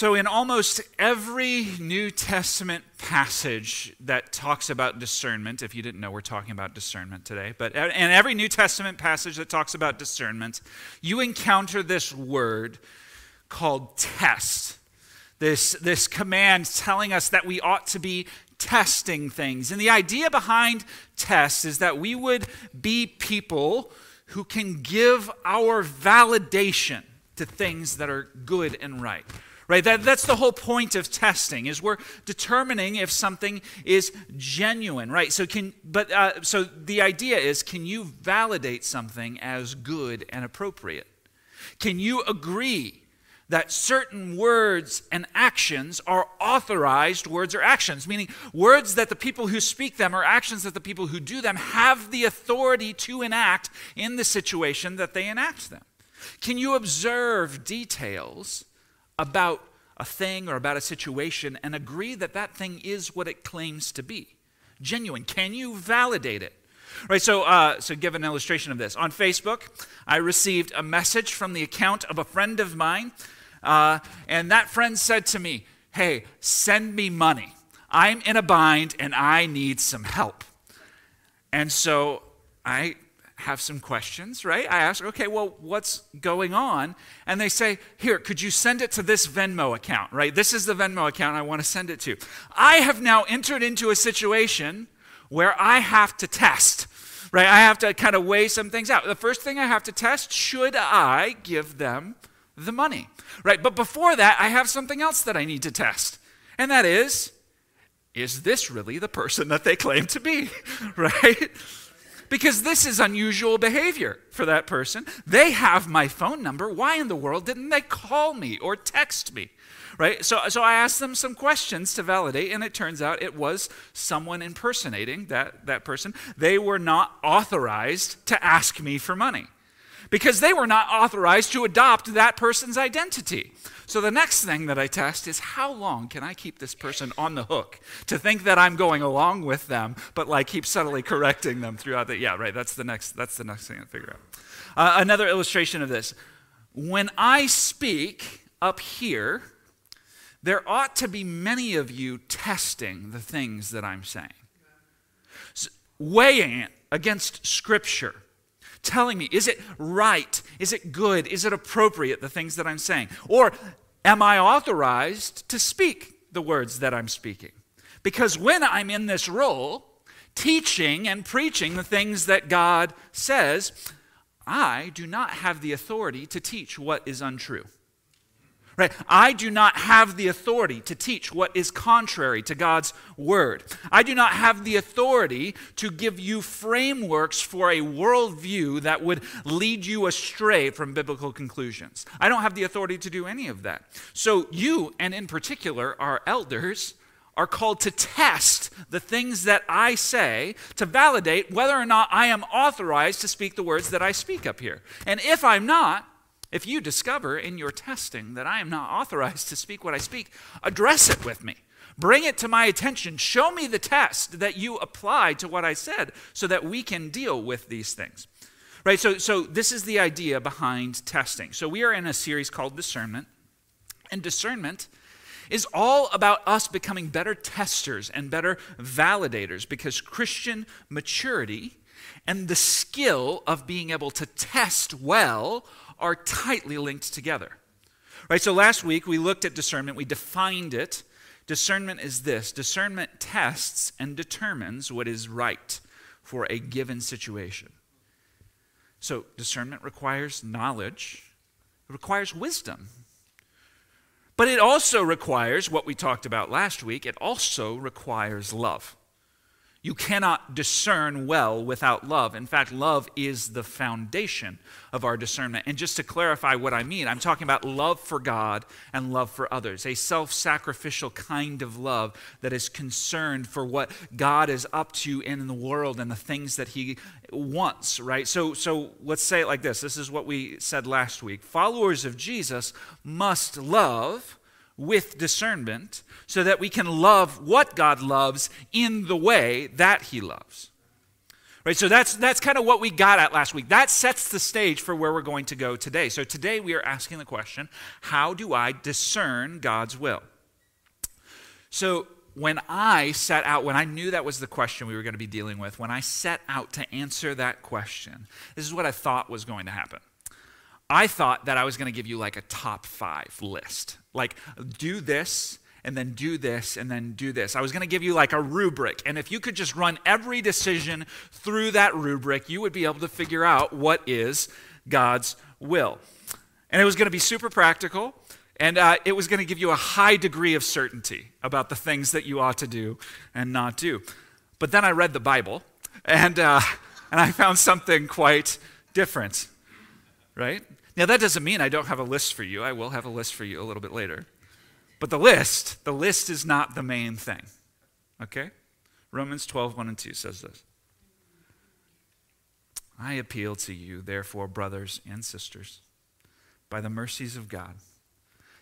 So, in almost every New Testament passage that talks about discernment, if you didn't know, we're talking about discernment today, but in every New Testament passage that talks about discernment, you encounter this word called test. This, this command telling us that we ought to be testing things. And the idea behind test is that we would be people who can give our validation to things that are good and right right? That, that's the whole point of testing is we're determining if something is genuine right? So can but uh, so the idea is can you validate something as good and appropriate? Can you agree that certain words and actions are authorized words or actions, meaning words that the people who speak them or actions that the people who do them have the authority to enact in the situation that they enact them. Can you observe details about a thing or about a situation and agree that that thing is what it claims to be? Genuine. Can you validate it? Right, so, uh, so give an illustration of this. On Facebook, I received a message from the account of a friend of mine, uh, and that friend said to me, Hey, send me money. I'm in a bind and I need some help. And so I have some questions, right? I ask, okay, well, what's going on? And they say, here, could you send it to this Venmo account, right? This is the Venmo account I want to send it to. I have now entered into a situation where I have to test, right? I have to kind of weigh some things out. The first thing I have to test, should I give them the money, right? But before that, I have something else that I need to test, and that is, is this really the person that they claim to be, right? Because this is unusual behavior for that person. They have my phone number. Why in the world didn't they call me or text me? Right? So, so I asked them some questions to validate, and it turns out it was someone impersonating that, that person. They were not authorized to ask me for money because they were not authorized to adopt that person's identity. So the next thing that I test is how long can I keep this person on the hook to think that I'm going along with them, but like keep subtly correcting them throughout the yeah right. That's the next that's the next thing I figure out. Uh, another illustration of this: when I speak up here, there ought to be many of you testing the things that I'm saying, weighing it against Scripture telling me, is it right? Is it good? Is it appropriate, the things that I'm saying? Or Am I authorized to speak the words that I'm speaking? Because when I'm in this role, teaching and preaching the things that God says, I do not have the authority to teach what is untrue. Right? I do not have the authority to teach what is contrary to God's word. I do not have the authority to give you frameworks for a worldview that would lead you astray from biblical conclusions. I don't have the authority to do any of that. So, you, and in particular, our elders, are called to test the things that I say to validate whether or not I am authorized to speak the words that I speak up here. And if I'm not, if you discover in your testing that I am not authorized to speak what I speak, address it with me. Bring it to my attention. Show me the test that you apply to what I said so that we can deal with these things. Right? So, so this is the idea behind testing. So we are in a series called Discernment. And discernment is all about us becoming better testers and better validators because Christian maturity and the skill of being able to test well are tightly linked together. Right? So last week we looked at discernment, we defined it. Discernment is this discernment tests and determines what is right for a given situation. So discernment requires knowledge, it requires wisdom. But it also requires what we talked about last week, it also requires love. You cannot discern well without love. In fact, love is the foundation of our discernment. And just to clarify what I mean, I'm talking about love for God and love for others, a self sacrificial kind of love that is concerned for what God is up to in the world and the things that He wants, right? So, so let's say it like this this is what we said last week. Followers of Jesus must love with discernment so that we can love what God loves in the way that He loves. Right, so that's that's kind of what we got at last week. That sets the stage for where we're going to go today. So today we are asking the question, how do I discern God's will? So when I set out, when I knew that was the question we were going to be dealing with, when I set out to answer that question, this is what I thought was going to happen. I thought that I was going to give you like a top five list. Like, do this, and then do this and then do this. I was going to give you like a rubric. And if you could just run every decision through that rubric, you would be able to figure out what is God's will. And it was going to be super practical. And uh, it was going to give you a high degree of certainty about the things that you ought to do and not do. But then I read the Bible, and, uh, and I found something quite different, right? Now, that doesn't mean I don't have a list for you. I will have a list for you a little bit later. But the list, the list is not the main thing. Okay? Romans 12, 1 and 2 says this. I appeal to you, therefore, brothers and sisters, by the mercies of God,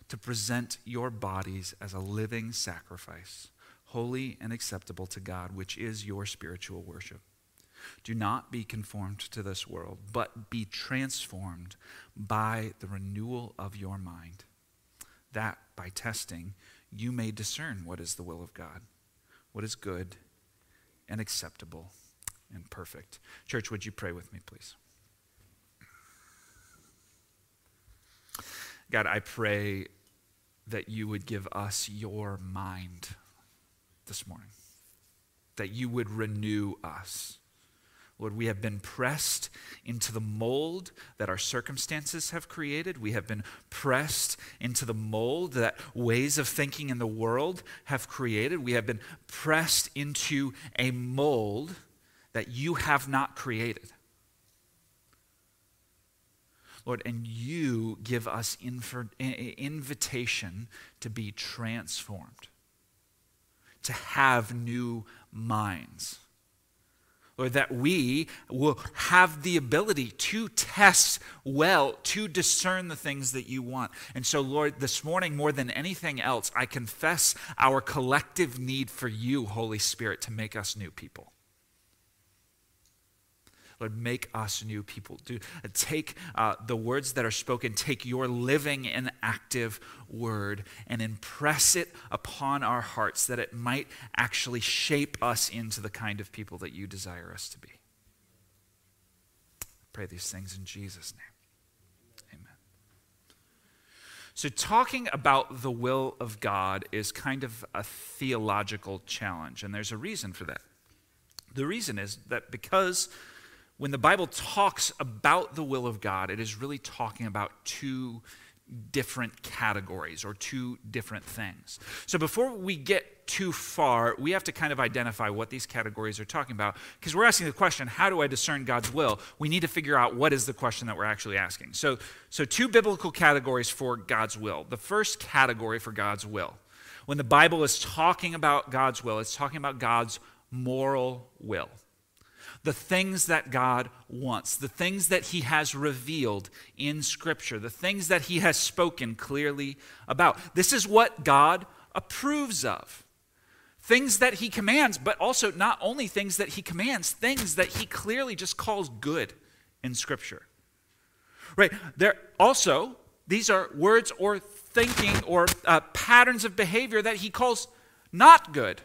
to present your bodies as a living sacrifice, holy and acceptable to God, which is your spiritual worship. Do not be conformed to this world, but be transformed by the renewal of your mind that by testing you may discern what is the will of God, what is good and acceptable and perfect. Church, would you pray with me, please? God, I pray that you would give us your mind this morning, that you would renew us Lord, we have been pressed into the mold that our circumstances have created. We have been pressed into the mold that ways of thinking in the world have created. We have been pressed into a mold that you have not created. Lord, and you give us invitation to be transformed, to have new minds or that we will have the ability to test well, to discern the things that you want. And so, Lord, this morning, more than anything else, I confess our collective need for you, Holy Spirit, to make us new people. Lord, make us new people. Do, uh, take uh, the words that are spoken, take your living and active word, and impress it upon our hearts that it might actually shape us into the kind of people that you desire us to be. I pray these things in Jesus' name. Amen. So, talking about the will of God is kind of a theological challenge, and there's a reason for that. The reason is that because when the Bible talks about the will of God, it is really talking about two different categories or two different things. So before we get too far, we have to kind of identify what these categories are talking about because we're asking the question, how do I discern God's will? We need to figure out what is the question that we're actually asking. So so two biblical categories for God's will. The first category for God's will. When the Bible is talking about God's will, it's talking about God's moral will the things that God wants, the things that He has revealed in Scripture, the things that He has spoken clearly about. This is what God approves of. Things that He commands, but also not only things that He commands, things that He clearly just calls good in Scripture. Right? There also, these are words or thinking or uh, patterns of behavior that He calls not good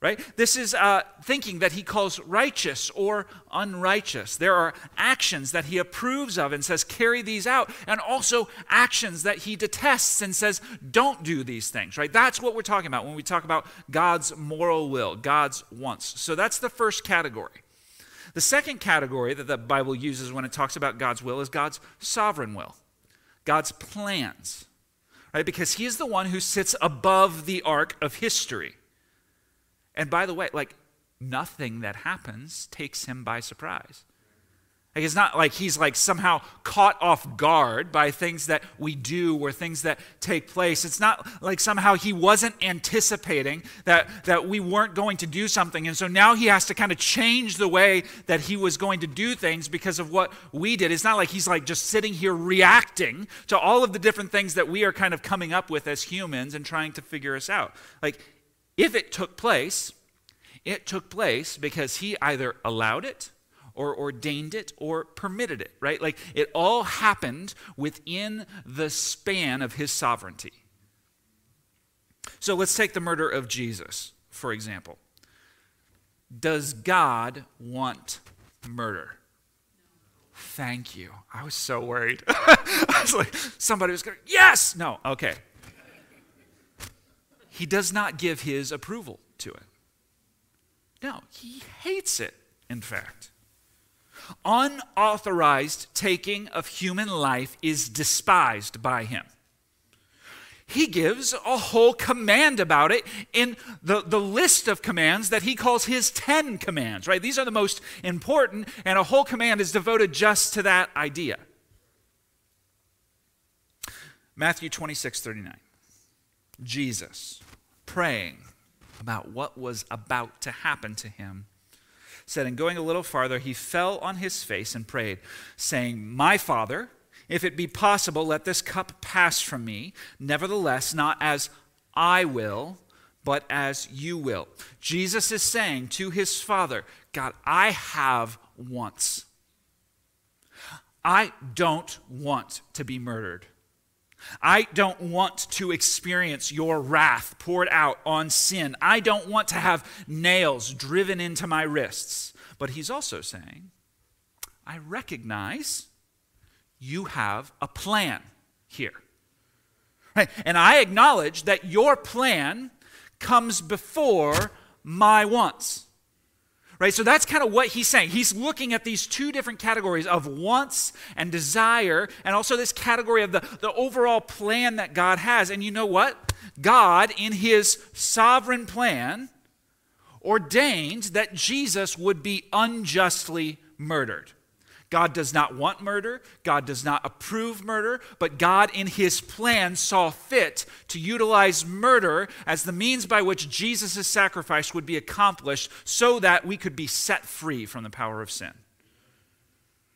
right? This is uh, thinking that he calls righteous or unrighteous. There are actions that he approves of and says, carry these out, and also actions that he detests and says, don't do these things, right? That's what we're talking about when we talk about God's moral will, God's wants. So that's the first category. The second category that the Bible uses when it talks about God's will is God's sovereign will, God's plans, right? Because he is the one who sits above the arc of history. And by the way, like nothing that happens takes him by surprise. Like it's not like he's like somehow caught off guard by things that we do or things that take place. It's not like somehow he wasn't anticipating that, that we weren't going to do something. And so now he has to kind of change the way that he was going to do things because of what we did. It's not like he's like just sitting here reacting to all of the different things that we are kind of coming up with as humans and trying to figure us out. Like if it took place, it took place because he either allowed it or ordained it or permitted it, right? Like it all happened within the span of his sovereignty. So let's take the murder of Jesus, for example. Does God want murder? Thank you. I was so worried. I was like, somebody was going, yes! No, okay. He does not give his approval to it. No, he hates it, in fact. Unauthorized taking of human life is despised by him. He gives a whole command about it in the, the list of commands that he calls his 10 commands, right? These are the most important, and a whole command is devoted just to that idea. Matthew 26, 39. Jesus, praying about what was about to happen to him, said, And going a little farther, he fell on his face and prayed, saying, My Father, if it be possible, let this cup pass from me. Nevertheless, not as I will, but as you will. Jesus is saying to his Father, God, I have wants. I don't want to be murdered. I don't want to experience your wrath poured out on sin. I don't want to have nails driven into my wrists. But he's also saying, I recognize you have a plan here. Right? And I acknowledge that your plan comes before my wants. Right? So that's kind of what he's saying. He's looking at these two different categories of wants and desire, and also this category of the, the overall plan that God has. And you know what? God, in his sovereign plan, ordained that Jesus would be unjustly murdered. God does not want murder. God does not approve murder. But God, in his plan, saw fit to utilize murder as the means by which Jesus' sacrifice would be accomplished so that we could be set free from the power of sin.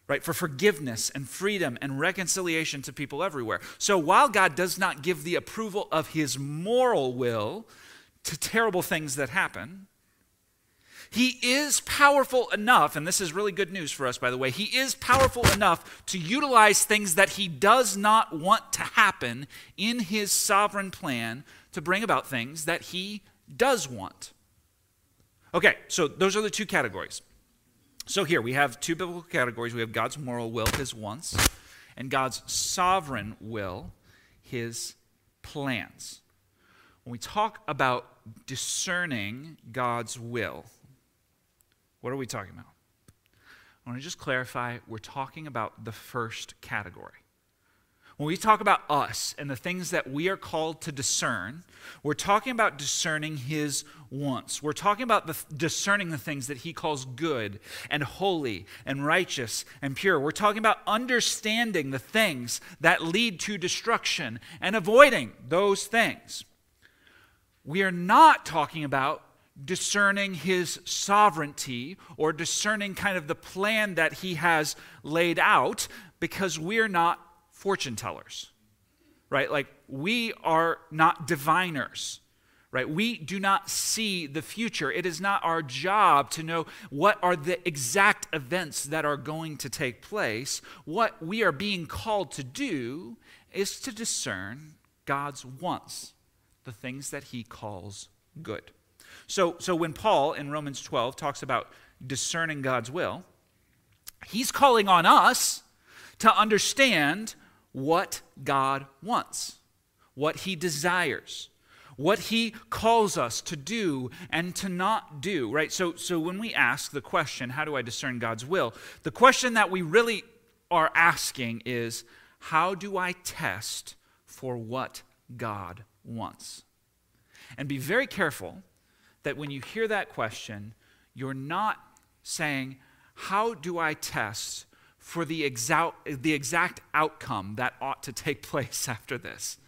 Right? For forgiveness and freedom and reconciliation to people everywhere. So while God does not give the approval of his moral will to terrible things that happen, he is powerful enough, and this is really good news for us, by the way. He is powerful enough to utilize things that he does not want to happen in his sovereign plan to bring about things that he does want. Okay, so those are the two categories. So here we have two biblical categories we have God's moral will, his wants, and God's sovereign will, his plans. When we talk about discerning God's will, what are we talking about? I want to just clarify we're talking about the first category. When we talk about us and the things that we are called to discern, we're talking about discerning his wants. We're talking about the, discerning the things that he calls good and holy and righteous and pure. We're talking about understanding the things that lead to destruction and avoiding those things. We are not talking about discerning his sovereignty or discerning kind of the plan that he has laid out because we're not fortune tellers, right? Like we are not diviners. Right? We do not see the future. It is not our job to know what are the exact events that are going to take place. What we are being called to do is to discern God's wants, the things that he calls good. So, so when Paul in Romans 12 talks about discerning God's will, he's calling on us to understand what God wants, what he desires, what he calls us to do and to not do, right? So, so when we ask the question, how do I discern God's will? The question that we really are asking is, how do I test for what God wants? And be very careful that when you hear that question, you're not saying, How do I test for the exact, the exact outcome that ought to take place after this?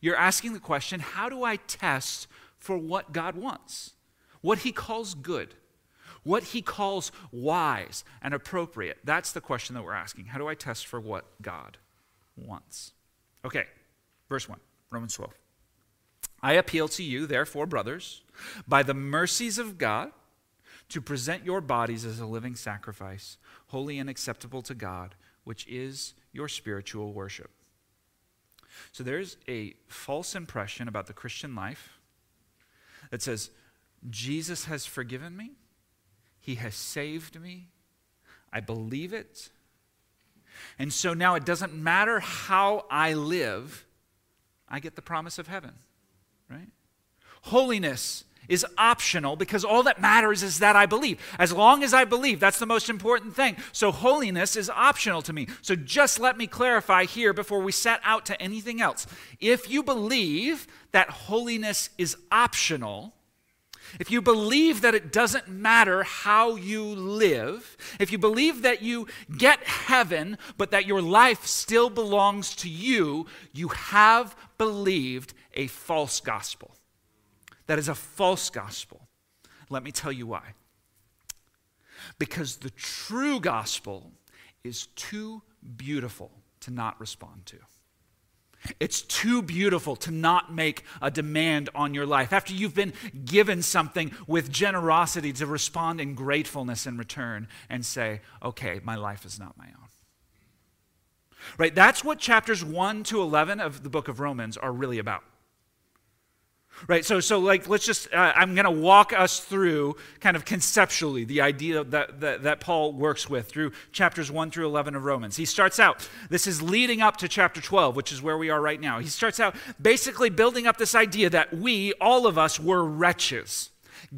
You're asking the question, How do I test for what God wants? What He calls good? What He calls wise and appropriate? That's the question that we're asking. How do I test for what God wants? Okay, verse 1, Romans 12. I appeal to you, therefore, brothers, by the mercies of God, to present your bodies as a living sacrifice, holy and acceptable to God, which is your spiritual worship. So there's a false impression about the Christian life that says, Jesus has forgiven me, He has saved me, I believe it. And so now it doesn't matter how I live, I get the promise of heaven, right? Holiness is optional because all that matters is that I believe. As long as I believe, that's the most important thing. So holiness is optional to me. So just let me clarify here before we set out to anything else. If you believe that holiness is optional, if you believe that it doesn't matter how you live, if you believe that you get heaven, but that your life still belongs to you, you have believed a false gospel. That is a false gospel. Let me tell you why. Because the true gospel is too beautiful to not respond to. It's too beautiful to not make a demand on your life. After you've been given something with generosity, to respond in gratefulness in return and say, okay, my life is not my own. Right? That's what chapters 1 to 11 of the book of Romans are really about right? So so like let's just uh, i'm going to walk us through kind of conceptually the idea that, that, that paul works with through chapters 1 through 11 of romans. He starts out this is leading up to chapter 12 which is where we are right now. He starts out basically building up this idea that we all of us were wretches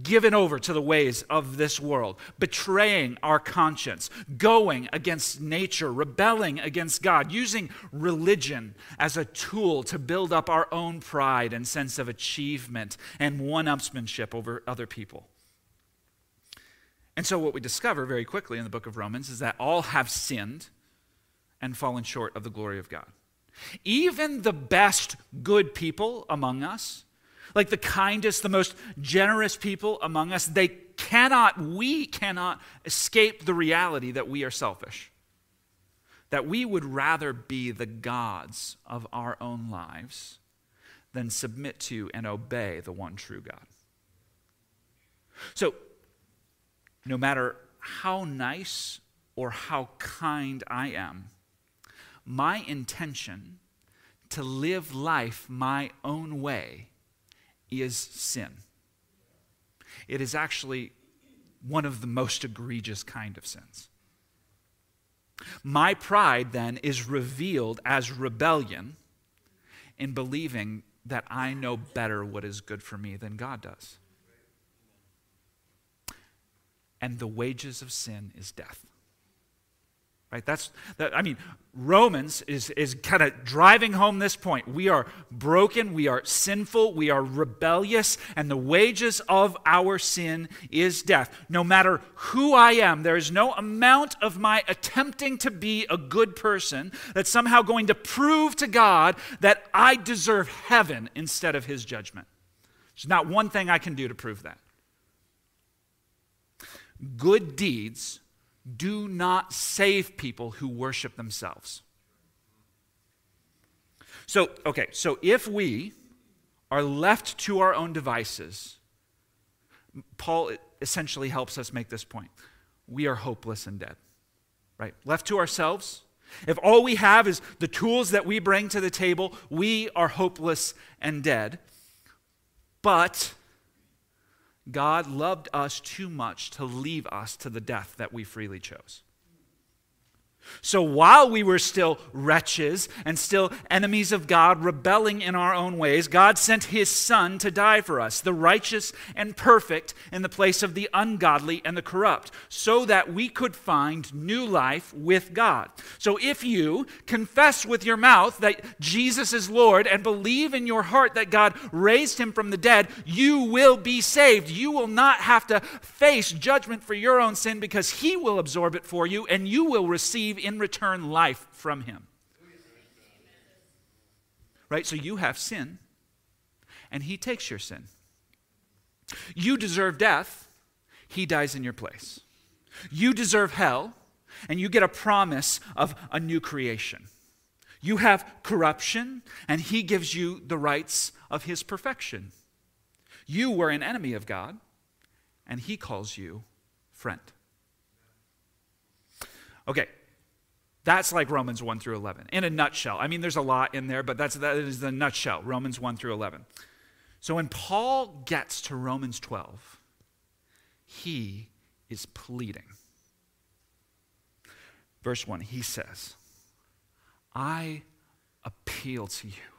given over to the ways of this world, betraying our conscience, going against nature, rebelling against God, using religion as a tool to build up our own pride and sense of achievement and one upsmanship over other people. And so, what we discover very quickly in the book of Romans is that all have sinned and fallen short of the glory of God. Even the best good people among us like the kindest, the most generous people among us, they cannot, we cannot escape the reality that we are selfish. That we would rather be the gods of our own lives than submit to and obey the one true God. So, no matter how nice or how kind I am, my intention to live life my own way is sin. It is actually one of the most egregious kind of sins. My pride then is revealed as rebellion in believing that I know better what is good for me than God does. And the wages of sin is death. Right? That's that, I mean, Romans is, is kind of driving home this point. We are broken, we are sinful, we are rebellious, and the wages of our sin is death. No matter who I am, there is no amount of my attempting to be a good person that's somehow going to prove to God that I deserve heaven instead of his judgment. There's not one thing I can do to prove that. Good deeds do not save people who worship themselves. So, okay, so if we are left to our own devices, Paul essentially helps us make this point. We are hopeless and dead, right? Left to ourselves, if all we have is the tools that we bring to the table, we are hopeless and dead. But God loved us too much to leave us to the death that we freely chose. So while we were still wretches and still enemies of God, rebelling in our own ways, God sent his Son to die for us, the righteous and perfect, in the place of the ungodly and the corrupt, so that we could find new life with God. So if you confess with your mouth that Jesus is Lord and believe in your heart that God raised him from the dead, you will be saved. You will not have to face judgment for your own sin because he will absorb it for you and you will receive receive in return life from him. Right? So you have sin, and he takes your sin. You deserve death, he dies in your place. You deserve hell, and you get a promise of a new creation. You have corruption, and he gives you the rights of his perfection. You were an enemy of God, and he calls you friend. Okay, that's like Romans 1 through 11 in a nutshell. I mean, there's a lot in there, but that's, that is the nutshell, Romans 1 through 11. So when Paul gets to Romans 12, he is pleading. Verse 1, he says, I appeal to you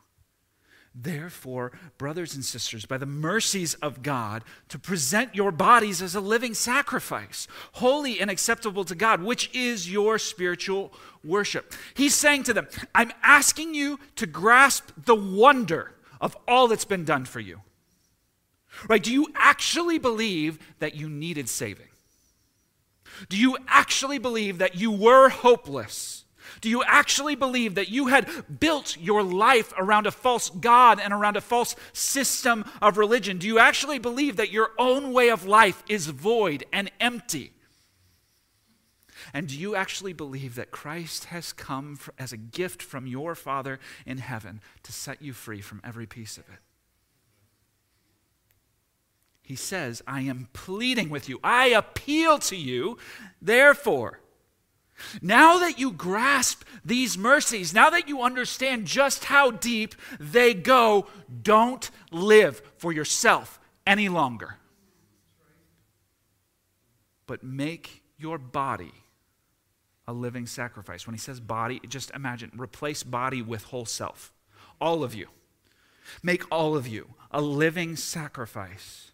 Therefore, brothers and sisters, by the mercies of God, to present your bodies as a living sacrifice, holy and acceptable to God, which is your spiritual worship. He's saying to them, I'm asking you to grasp the wonder of all that's been done for you. Right? Do you actually believe that you needed saving? Do you actually believe that you were hopeless? Do you actually believe that you had built your life around a false God and around a false system of religion? Do you actually believe that your own way of life is void and empty? And do you actually believe that Christ has come as a gift from your Father in heaven to set you free from every piece of it? He says, I am pleading with you. I appeal to you. Therefore, now that you grasp these mercies, now that you understand just how deep they go, don't live for yourself any longer. But make your body a living sacrifice. When he says body, just imagine replace body with whole self. All of you. Make all of you a living sacrifice.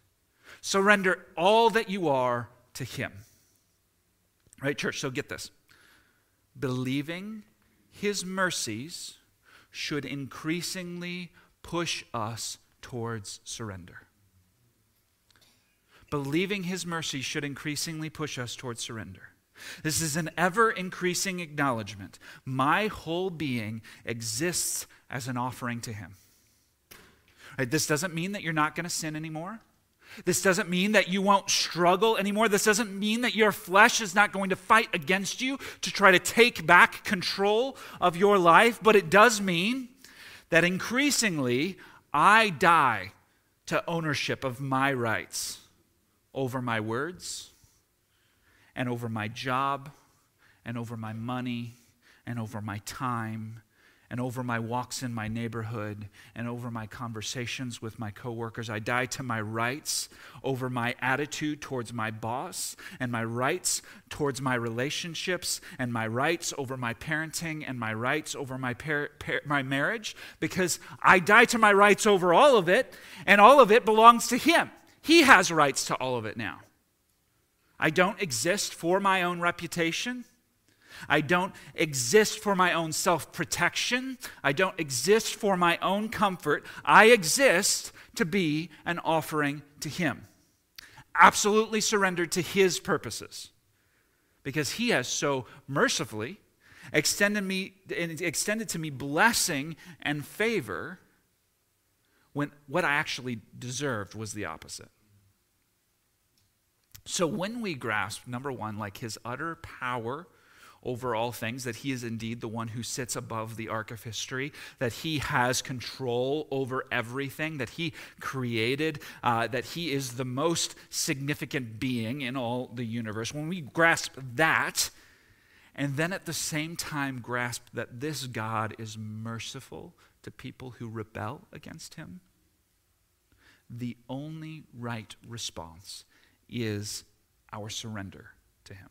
Surrender all that you are to him. Right, church? So get this believing his mercies should increasingly push us towards surrender. Believing his mercy should increasingly push us towards surrender. This is an ever increasing acknowledgement. My whole being exists as an offering to him. Right, this doesn't mean that you're not going to sin anymore. This doesn't mean that you won't struggle anymore. This doesn't mean that your flesh is not going to fight against you to try to take back control of your life, but it does mean that increasingly I die to ownership of my rights over my words and over my job and over my money and over my time and over my walks in my neighborhood and over my conversations with my coworkers. I die to my rights over my attitude towards my boss and my rights towards my relationships and my rights over my parenting and my rights over my, par- par- my marriage because I die to my rights over all of it and all of it belongs to Him. He has rights to all of it now. I don't exist for my own reputation. I don't exist for my own self protection. I don't exist for my own comfort. I exist to be an offering to Him. Absolutely surrendered to His purposes. Because He has so mercifully extended, me, extended to me blessing and favor when what I actually deserved was the opposite. So when we grasp, number one, like His utter power over all things, that he is indeed the one who sits above the arc of history, that he has control over everything, that he created, uh, that he is the most significant being in all the universe. When we grasp that, and then at the same time grasp that this God is merciful to people who rebel against him, the only right response is our surrender to him.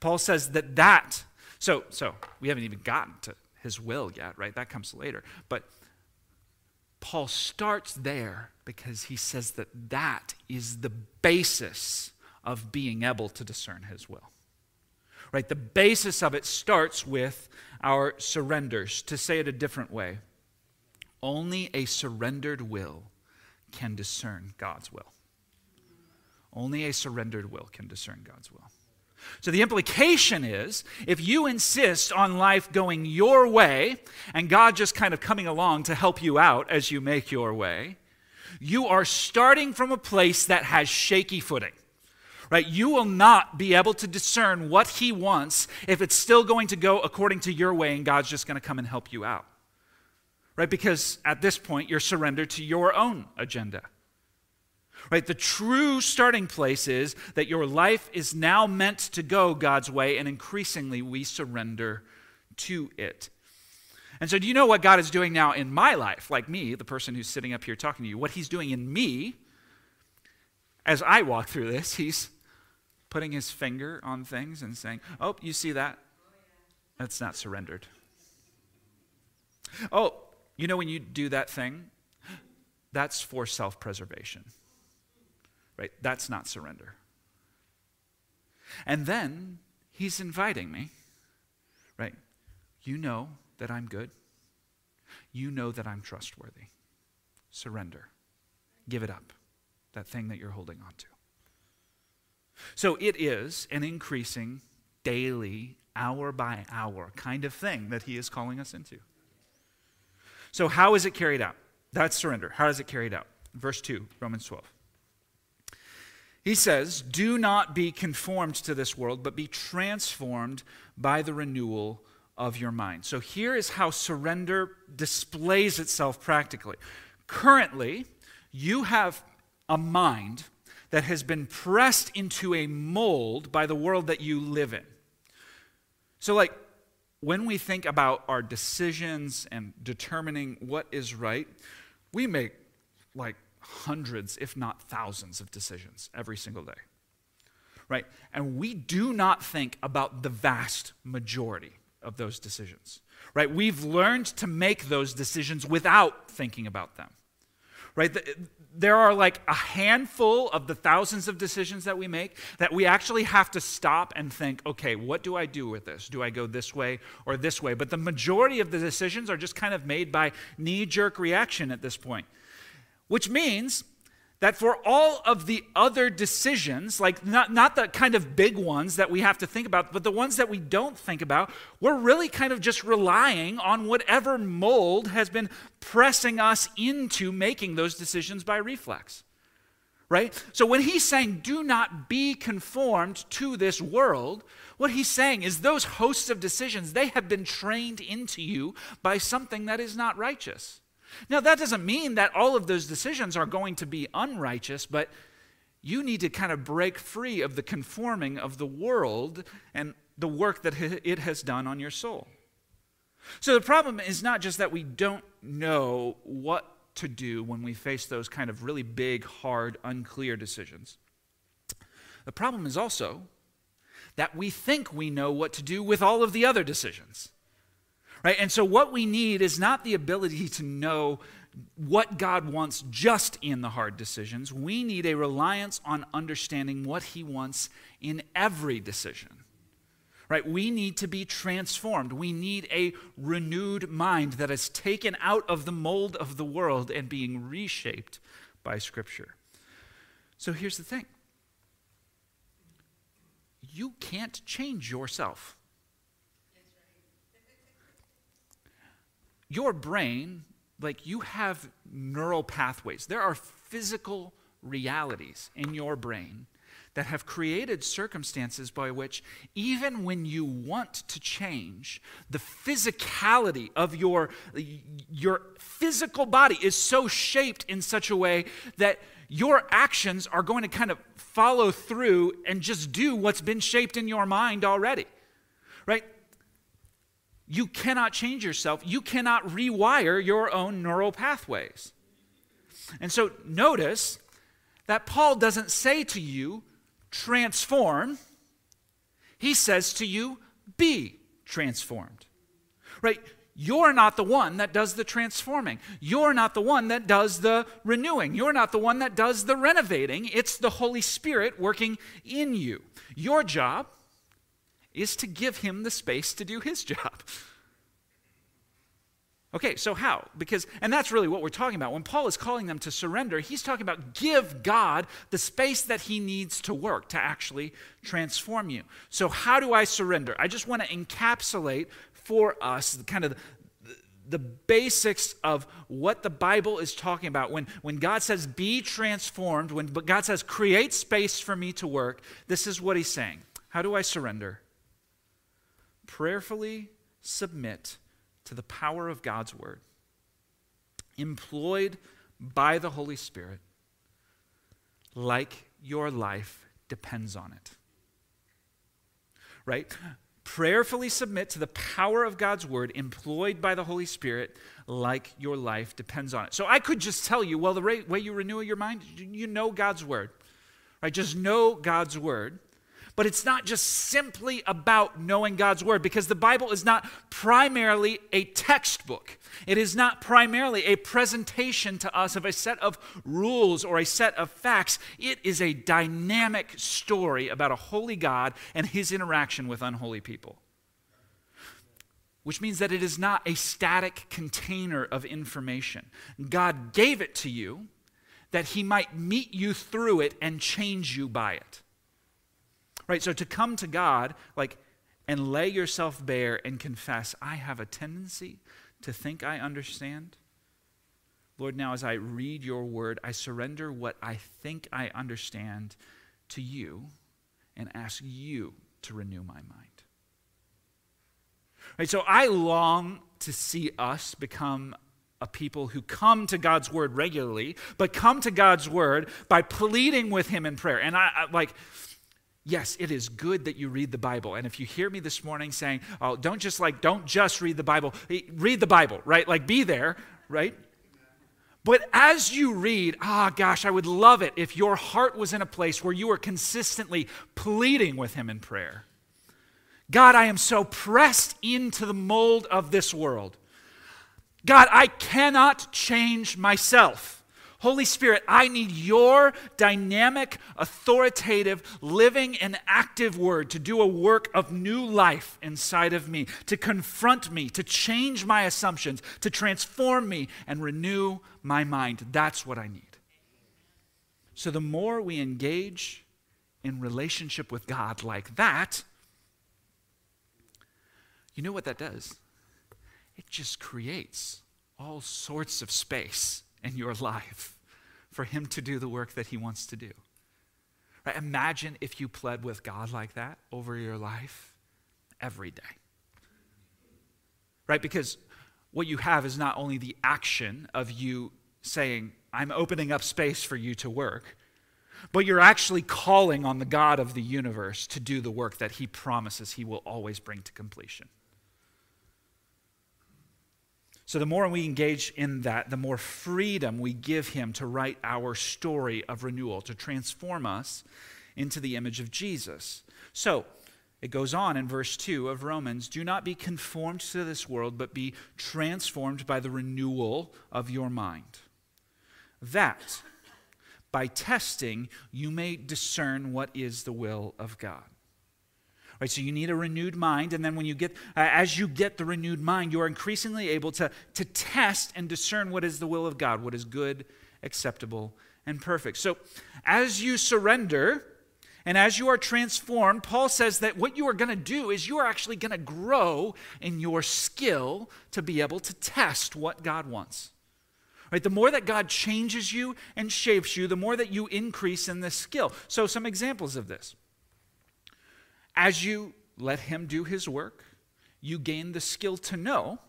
Paul says that that, so, so we haven't even gotten to his will yet, right? That comes later. But Paul starts there because he says that that is the basis of being able to discern his will. Right? The basis of it starts with our surrenders. To say it a different way, only a surrendered will can discern God's will. Only a surrendered will can discern God's will. So the implication is if you insist on life going your way and God just kind of coming along to help you out as you make your way, you are starting from a place that has shaky footing. Right? You will not be able to discern what he wants if it's still going to go according to your way and God's just going to come and help you out. Right? Because at this point you're surrendered to your own agenda. Right? The true starting place is that your life is now meant to go God's way, and increasingly we surrender to it. And so, do you know what God is doing now in my life, like me, the person who's sitting up here talking to you? What He's doing in me as I walk through this, He's putting His finger on things and saying, Oh, you see that? That's not surrendered. Oh, you know when you do that thing? That's for self preservation. Right? That's not surrender. And then he's inviting me, right? You know that I'm good. You know that I'm trustworthy. Surrender. Give it up, that thing that you're holding on to. So it is an increasing daily, hour by hour kind of thing that he is calling us into. So, how is it carried out? That's surrender. How is it carried out? Verse 2, Romans 12. He says, Do not be conformed to this world, but be transformed by the renewal of your mind. So here is how surrender displays itself practically. Currently, you have a mind that has been pressed into a mold by the world that you live in. So, like, when we think about our decisions and determining what is right, we make like hundreds, if not thousands, of decisions every single day. Right? And we do not think about the vast majority of those decisions. Right? We've learned to make those decisions without thinking about them. Right? There are like a handful of the thousands of decisions that we make that we actually have to stop and think, okay, what do I do with this? Do I go this way or this way? But the majority of the decisions are just kind of made by knee jerk reaction at this point. Which means that for all of the other decisions, like not, not the kind of big ones that we have to think about, but the ones that we don't think about, we're really kind of just relying on whatever mold has been pressing us into making those decisions by reflex. Right? So when he's saying, do not be conformed to this world, what he's saying is those hosts of decisions, they have been trained into you by something that is not righteous. Now, that doesn't mean that all of those decisions are going to be unrighteous, but you need to kind of break free of the conforming of the world and the work that it has done on your soul. So the problem is not just that we don't know what to do when we face those kind of really big, hard, unclear decisions. The problem is also that we think we know what to do with all of the other decisions. Right? And so, what we need is not the ability to know what God wants just in the hard decisions. We need a reliance on understanding what He wants in every decision. Right? We need to be transformed. We need a renewed mind that is taken out of the mold of the world and being reshaped by Scripture. So here's the thing you can't change yourself. Your brain, like you have neural pathways. There are physical realities in your brain that have created circumstances by which, even when you want to change, the physicality of your, your physical body is so shaped in such a way that your actions are going to kind of follow through and just do what's been shaped in your mind already. Right? You cannot change yourself. You cannot rewire your own neural pathways. And so notice that Paul doesn't say to you, transform. He says to you, be transformed. Right? You're not the one that does the transforming. You're not the one that does the renewing. You're not the one that does the renovating. It's the Holy Spirit working in you. Your job is to give him the space to do his job. Okay, so how? Because, and that's really what we're talking about. When Paul is calling them to surrender, he's talking about give God the space that he needs to work to actually transform you. So, how do I surrender? I just want to encapsulate for us kind of the, the basics of what the Bible is talking about. When, when God says, be transformed, when God says, create space for me to work, this is what he's saying. How do I surrender? Prayerfully submit to the power of God's word, employed by the Holy Spirit like your life depends on it. Right? Prayerfully submit to the power of God's word employed by the Holy Spirit like your life depends on it. So I could just tell you, well, the way you renew your mind, you know God's word. Right? Just know God's word. But it's not just simply about knowing God's Word because the Bible is not primarily a textbook. It is not primarily a presentation to us of a set of rules or a set of facts. It is a dynamic story about a holy God and his interaction with unholy people. Which means that it is not a static container of information. God gave it to you that he might meet you through it and change you by it. Right? So to come to God, like, and lay yourself bare and confess, I have a tendency to think I understand. Lord, now as I read your word, I surrender what I think I understand to you and ask you to renew my mind. Right, so I long to see us become a people who come to God's word regularly, but come to God's word by pleading with him in prayer. And I, I like yes, it is good that you read the Bible. And if you hear me this morning saying, oh, don't just like, don't just read the Bible, read the Bible, right? Like be there, right? But as you read, ah, gosh, I would love it if your heart was in a place where you were consistently pleading with Him in prayer. God, I am so pressed into the mold of this world. God, I cannot change myself. Holy Spirit, I need your dynamic, authoritative, living, and active word to do a work of new life inside of me, to confront me, to change my assumptions, to transform me, and renew my mind. That's what I need. So the more we engage in relationship with God like that, you know what that does? It just creates all sorts of space in your life for Him to do the work that He wants to do. Right? Imagine if you pled with God like that over your life every day. Right? Because what you have is not only the action of you saying, I'm opening up space for you to work, but you're actually calling on the God of the universe to do the work that He promises He will always bring to completion. So, the more we engage in that, the more freedom we give Him to write our story of renewal, to transform us into the image of Jesus. So, it goes on in verse 2 of Romans Do not be conformed to this world, but be transformed by the renewal of your mind. That, by testing, you may discern what is the will of God. Right, so you need a renewed mind, and then when you get, uh, as you get the renewed mind, you are increasingly able to, to test and discern what is the will of God, what is good, acceptable, and perfect. So as you surrender and as you are transformed, Paul says that what you are going to do is you are actually going to grow in your skill to be able to test what God wants. Right, the more that God changes you and shapes you, the more that you increase in this skill. So, some examples of this. As you let Him do His work, you gain the skill to know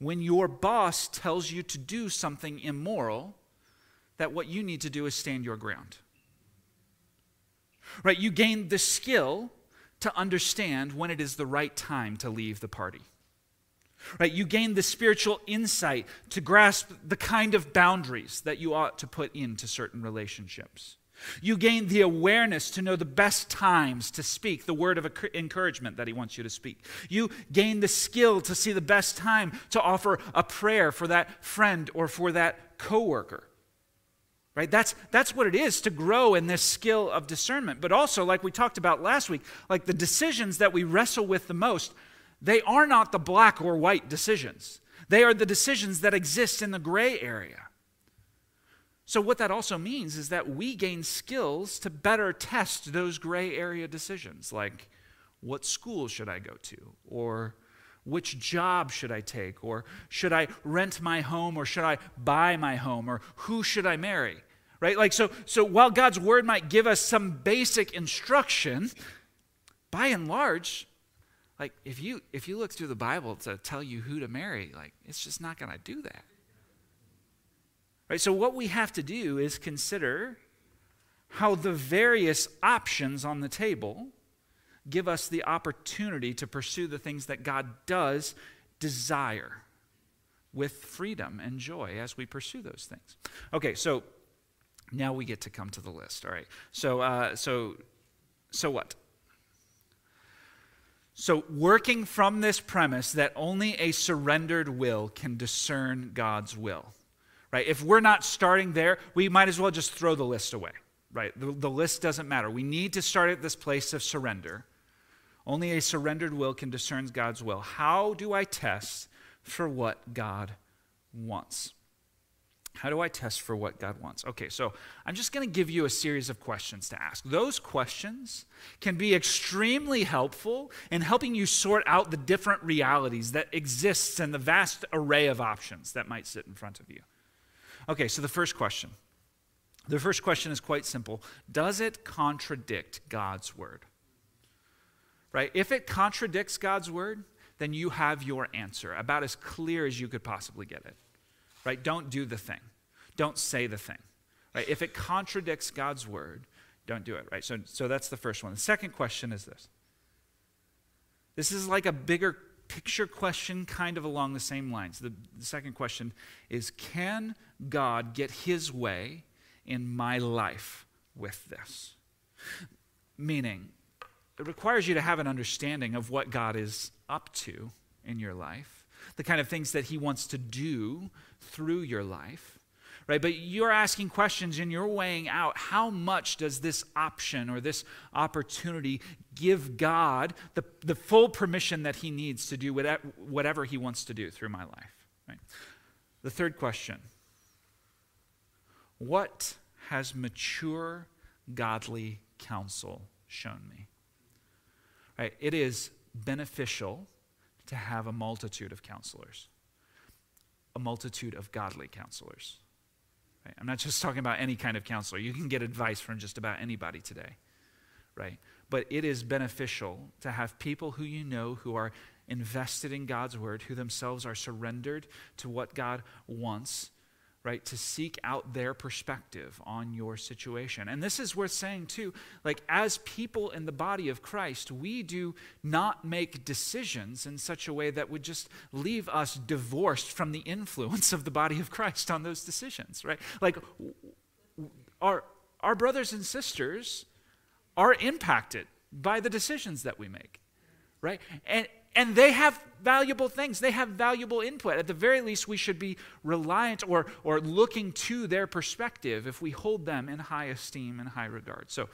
when your boss tells you to do something immoral, that what you need to do is stand your ground. Right? You gain the skill to understand when it is the right time to leave the party. Right? You gain the spiritual insight to grasp the kind of boundaries that you ought to put into certain relationships. You gain the awareness to know the best times to speak the word of encouragement that he wants you to speak. You gain the skill to see the best time to offer a prayer for that friend or for that coworker. Right? That's, that's what it is to grow in this skill of discernment. But also, like we talked about last week, like the decisions that we wrestle with the most, they are not the black or white decisions. They are the decisions that exist in the gray area. So, what that also means is that we gain skills to better test those gray area decisions, like what school should I go to? Or which job should I take? Or should I rent my home? Or should I buy my home? Or who should I marry? Right? Like, so, so while God's word might give us some basic instruction, by and large, like if you if you look through the Bible to tell you who to marry, like it's just not going to do that. Right? So what we have to do is consider how the various options on the table give us the opportunity to pursue the things that God does desire with freedom and joy as we pursue those things. Okay, so now we get to come to the list. All right. So, uh, so, so what? So, working from this premise that only a surrendered will can discern God's will, right? If we're not starting there, we might as well just throw the list away, right? The, the list doesn't matter. We need to start at this place of surrender. Only a surrendered will can discern God's will. How do I test for what God wants? How do I test for what God wants? Okay, so I'm just going to give you a series of questions to ask. Those questions can be extremely helpful in helping you sort out the different realities that exists and the vast array of options that might sit in front of you. Okay, so the first question. The first question is quite simple. Does it contradict God's word? Right? If it contradicts God's word, then you have your answer about as clear as you could possibly get it. Right? Don't do the thing. Don't say the thing. Right? If it contradicts God's word, don't do it. Right? So, so that's the first one. The second question is this. This is like a bigger picture question, kind of along the same lines. The, the second question is Can God get his way in my life with this? Meaning, it requires you to have an understanding of what God is up to in your life, the kind of things that He wants to do through your life. Right? But you're asking questions and you're weighing out how much does this option or this opportunity give God the, the full permission that He needs to do whatever He wants to do through my life. Right? The third question What has mature godly counsel shown me? Right? It is beneficial to have a multitude of counselors, a multitude of godly counselors. Right? I'm not just talking about any kind of counselor. You can get advice from just about anybody today, right? But it is beneficial to have people who you know who are invested in God's word, who themselves are surrendered to what God wants, right? To seek out their perspective on your situation. And this is worth saying too, like as people in the body of Christ, we do not make decisions in such a way that would just leave us divorced from the influence of the body of Christ on those decisions, right? Like our our brothers and sisters are impacted by the decisions that we make, right? And and they have valuable things. They have valuable input. At the very least, we should be reliant or, or looking to their perspective if we hold them in high esteem and high regard. So,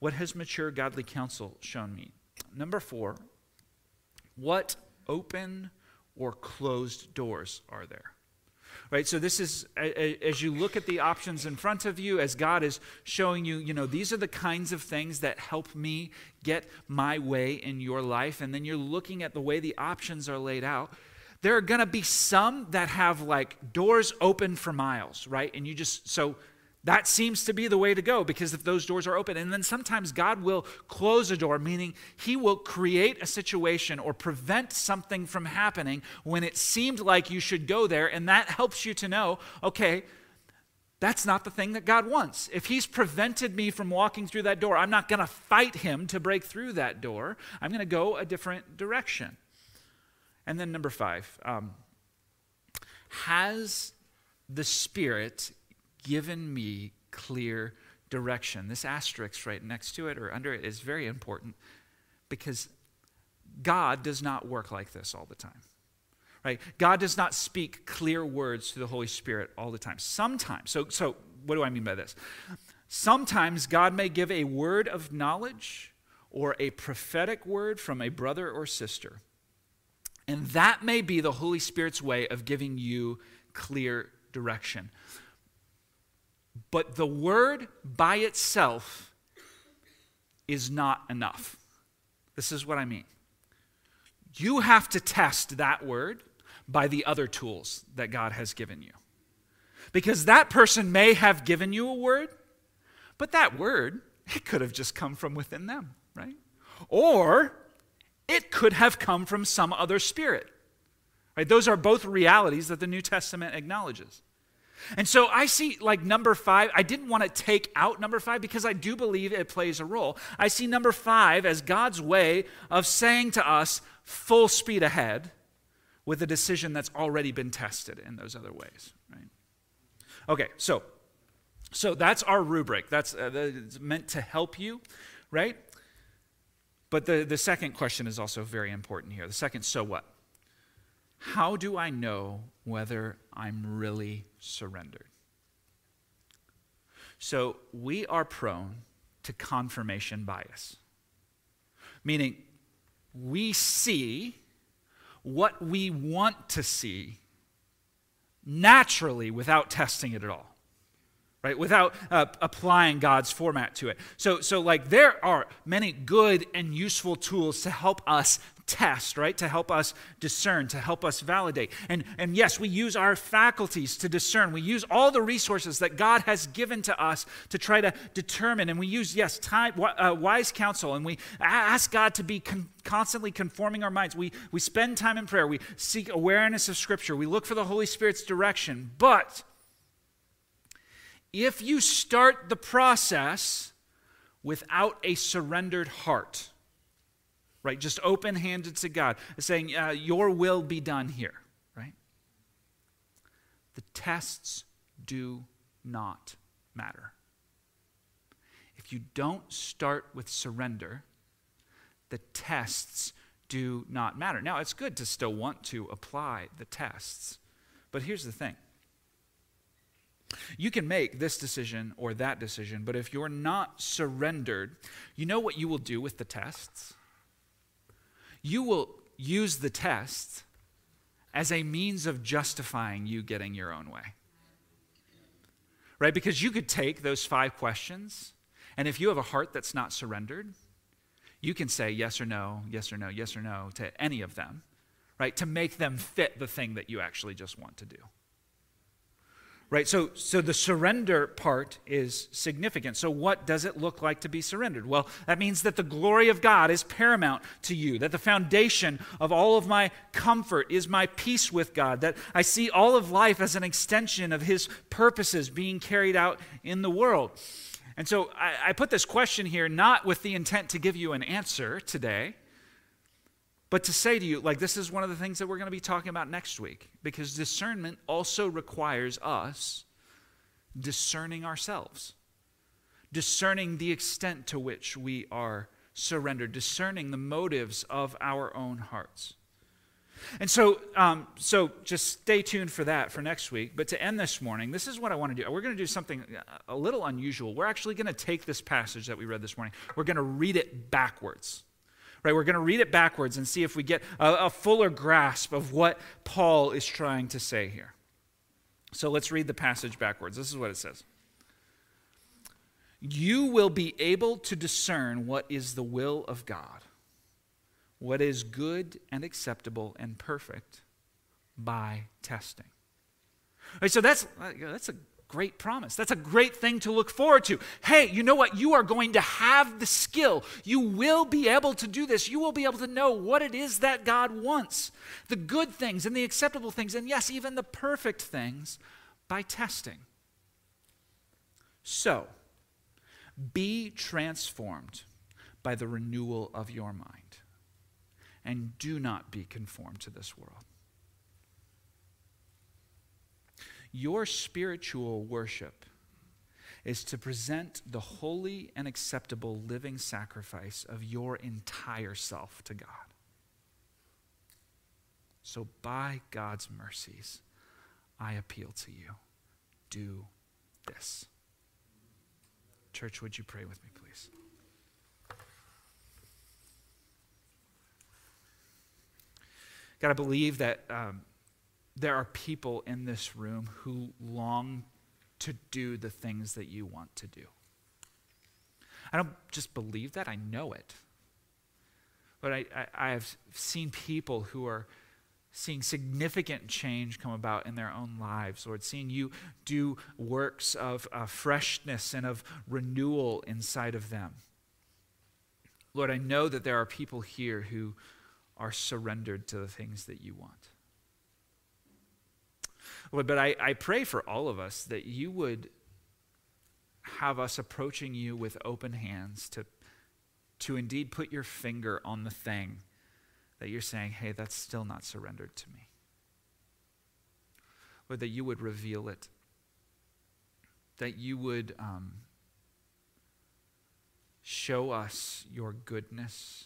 what has mature godly counsel shown me? Number four, what open or closed doors are there? Right? So this is as you look at the options in front of you as god is showing you you know these are the kinds of things that help me get my way in your life. And then you're looking at the way the options are laid out. There are going to be some that have like doors open for miles right? And you just so that seems to be the way to go because if those doors are open, and then sometimes God will close a door, meaning He will create a situation or prevent something from happening when it seemed like you should go there, and that helps you to know okay, that's not the thing that God wants. If He's prevented me from walking through that door, I'm not going to fight Him to break through that door. I'm going to go a different direction. And then, number five, um, has the Spirit given me clear direction. This asterisk right next to it or under it is very important because God does not work like this all the time. Right? God does not speak clear words to the Holy Spirit all the time. Sometimes, so, so what do I mean by this? Sometimes God may give a word of knowledge or a prophetic word from a brother or sister. And that may be the Holy Spirit's way of giving you clear direction. But the word by itself is not enough. This is what I mean. You have to test that word by the other tools that God has given you. Because that person may have given you a word, but that word, it could have just come from within them, right? Or it could have come from some other spirit. Right? Those are both realities that the New Testament acknowledges. And so I see like number five, I didn't want to take out number five because I do believe it plays a role. I see number five as God's way of saying to us, full speed ahead with a decision that's already been tested in those other ways, right? Okay, so so that's our rubric. That's uh, it's meant to help you, right? But the, the second question is also very important here. The second, so what? How do I know whether I'm really surrendered? So we are prone to confirmation bias, meaning we see what we want to see naturally without testing it at all right? Without uh, applying god's format to it. So so like there are many good and useful tools to help us test right to help us discern to help us validate. And and yes we use our faculties to discern. We use all the resources that god has given to us to try to determine. And we use yes time uh, wise counsel. And we ask god to be con- constantly conforming our minds. We we spend time in prayer. We seek awareness of scripture. We look for the holy spirit's direction. But if you start the process without a surrendered heart, right? Just open handed to God, saying, uh, Your will be done here, right? The tests do not matter. If you don't start with surrender, the tests do not matter. Now, it's good to still want to apply the tests, but here's the thing you can make this decision or that decision, but if you're not surrendered, you know what you will do with the tests? You will use the test as a means of justifying you getting your own way. Right? Because you could take those five questions, and if you have a heart that's not surrendered, you can say yes or no, yes or no, yes or no to any of them, right? To make them fit the thing that you actually just want to do right? So so the surrender part is significant. So what does it look like to be surrendered? Well that means that the glory of god is paramount to you that the foundation of all of my comfort is my peace with god that i see all of life as an extension of his purposes being carried out in the world. And so I, I put this question here not with the intent to give you an answer today but to say to you, like, this is one of the things that we're going to be talking about next week, because discernment also requires us discerning ourselves, discerning the extent to which we are surrendered, discerning the motives of our own hearts. And so, um, so just stay tuned for that for next week. But to end this morning, this is what I want to do. We're going to do something a little unusual. We're actually going to take this passage that we read this morning, we're going to read it backwards right? We're going to read it backwards and see if we get a, a fuller grasp of what Paul is trying to say here. So let's read the passage backwards. This is what it says. You will be able to discern what is the will of God, what is good and acceptable and perfect by testing. Right, so that's, uh, that's a great promise. That's a great thing to look forward to. Hey, you know what? You are going to have the skill. You will be able to do this. You will be able to know what it is that God wants the good things and the acceptable things, and yes, even the perfect things by testing. So, be transformed by the renewal of your mind, and do not be conformed to this world. Your spiritual worship is to present the holy and acceptable living sacrifice of your entire self to God. So, by God's mercies, I appeal to you. Do this. Church, would you pray with me, please? God, I believe that um, there are people in this room who long to do the things that you want to do. I don't just believe that, I know it. But I, I, I have seen people who are seeing significant change come about in their own lives, Lord, seeing you do works of uh, freshness and of renewal inside of them. Lord, I know that there are people here who are surrendered to the things that you want. Lord, but I, I pray for all of us that you would have us approaching you with open hands to, to indeed put your finger on the thing that you're saying, hey, that's still not surrendered to me. Lord, that you would reveal it, that you would um, show us your goodness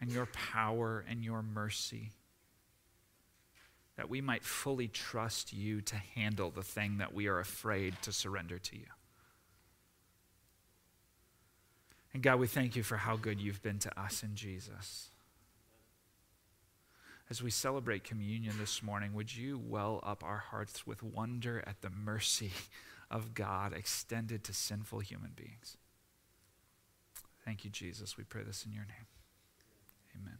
and your power and your mercy, that we might fully trust you to handle the thing that we are afraid to surrender to you. And God, we thank you for how good you've been to us in Jesus. As we celebrate communion this morning, would you well up our hearts with wonder at the mercy of God extended to sinful human beings? Thank you, Jesus. We pray this in your name. Amen.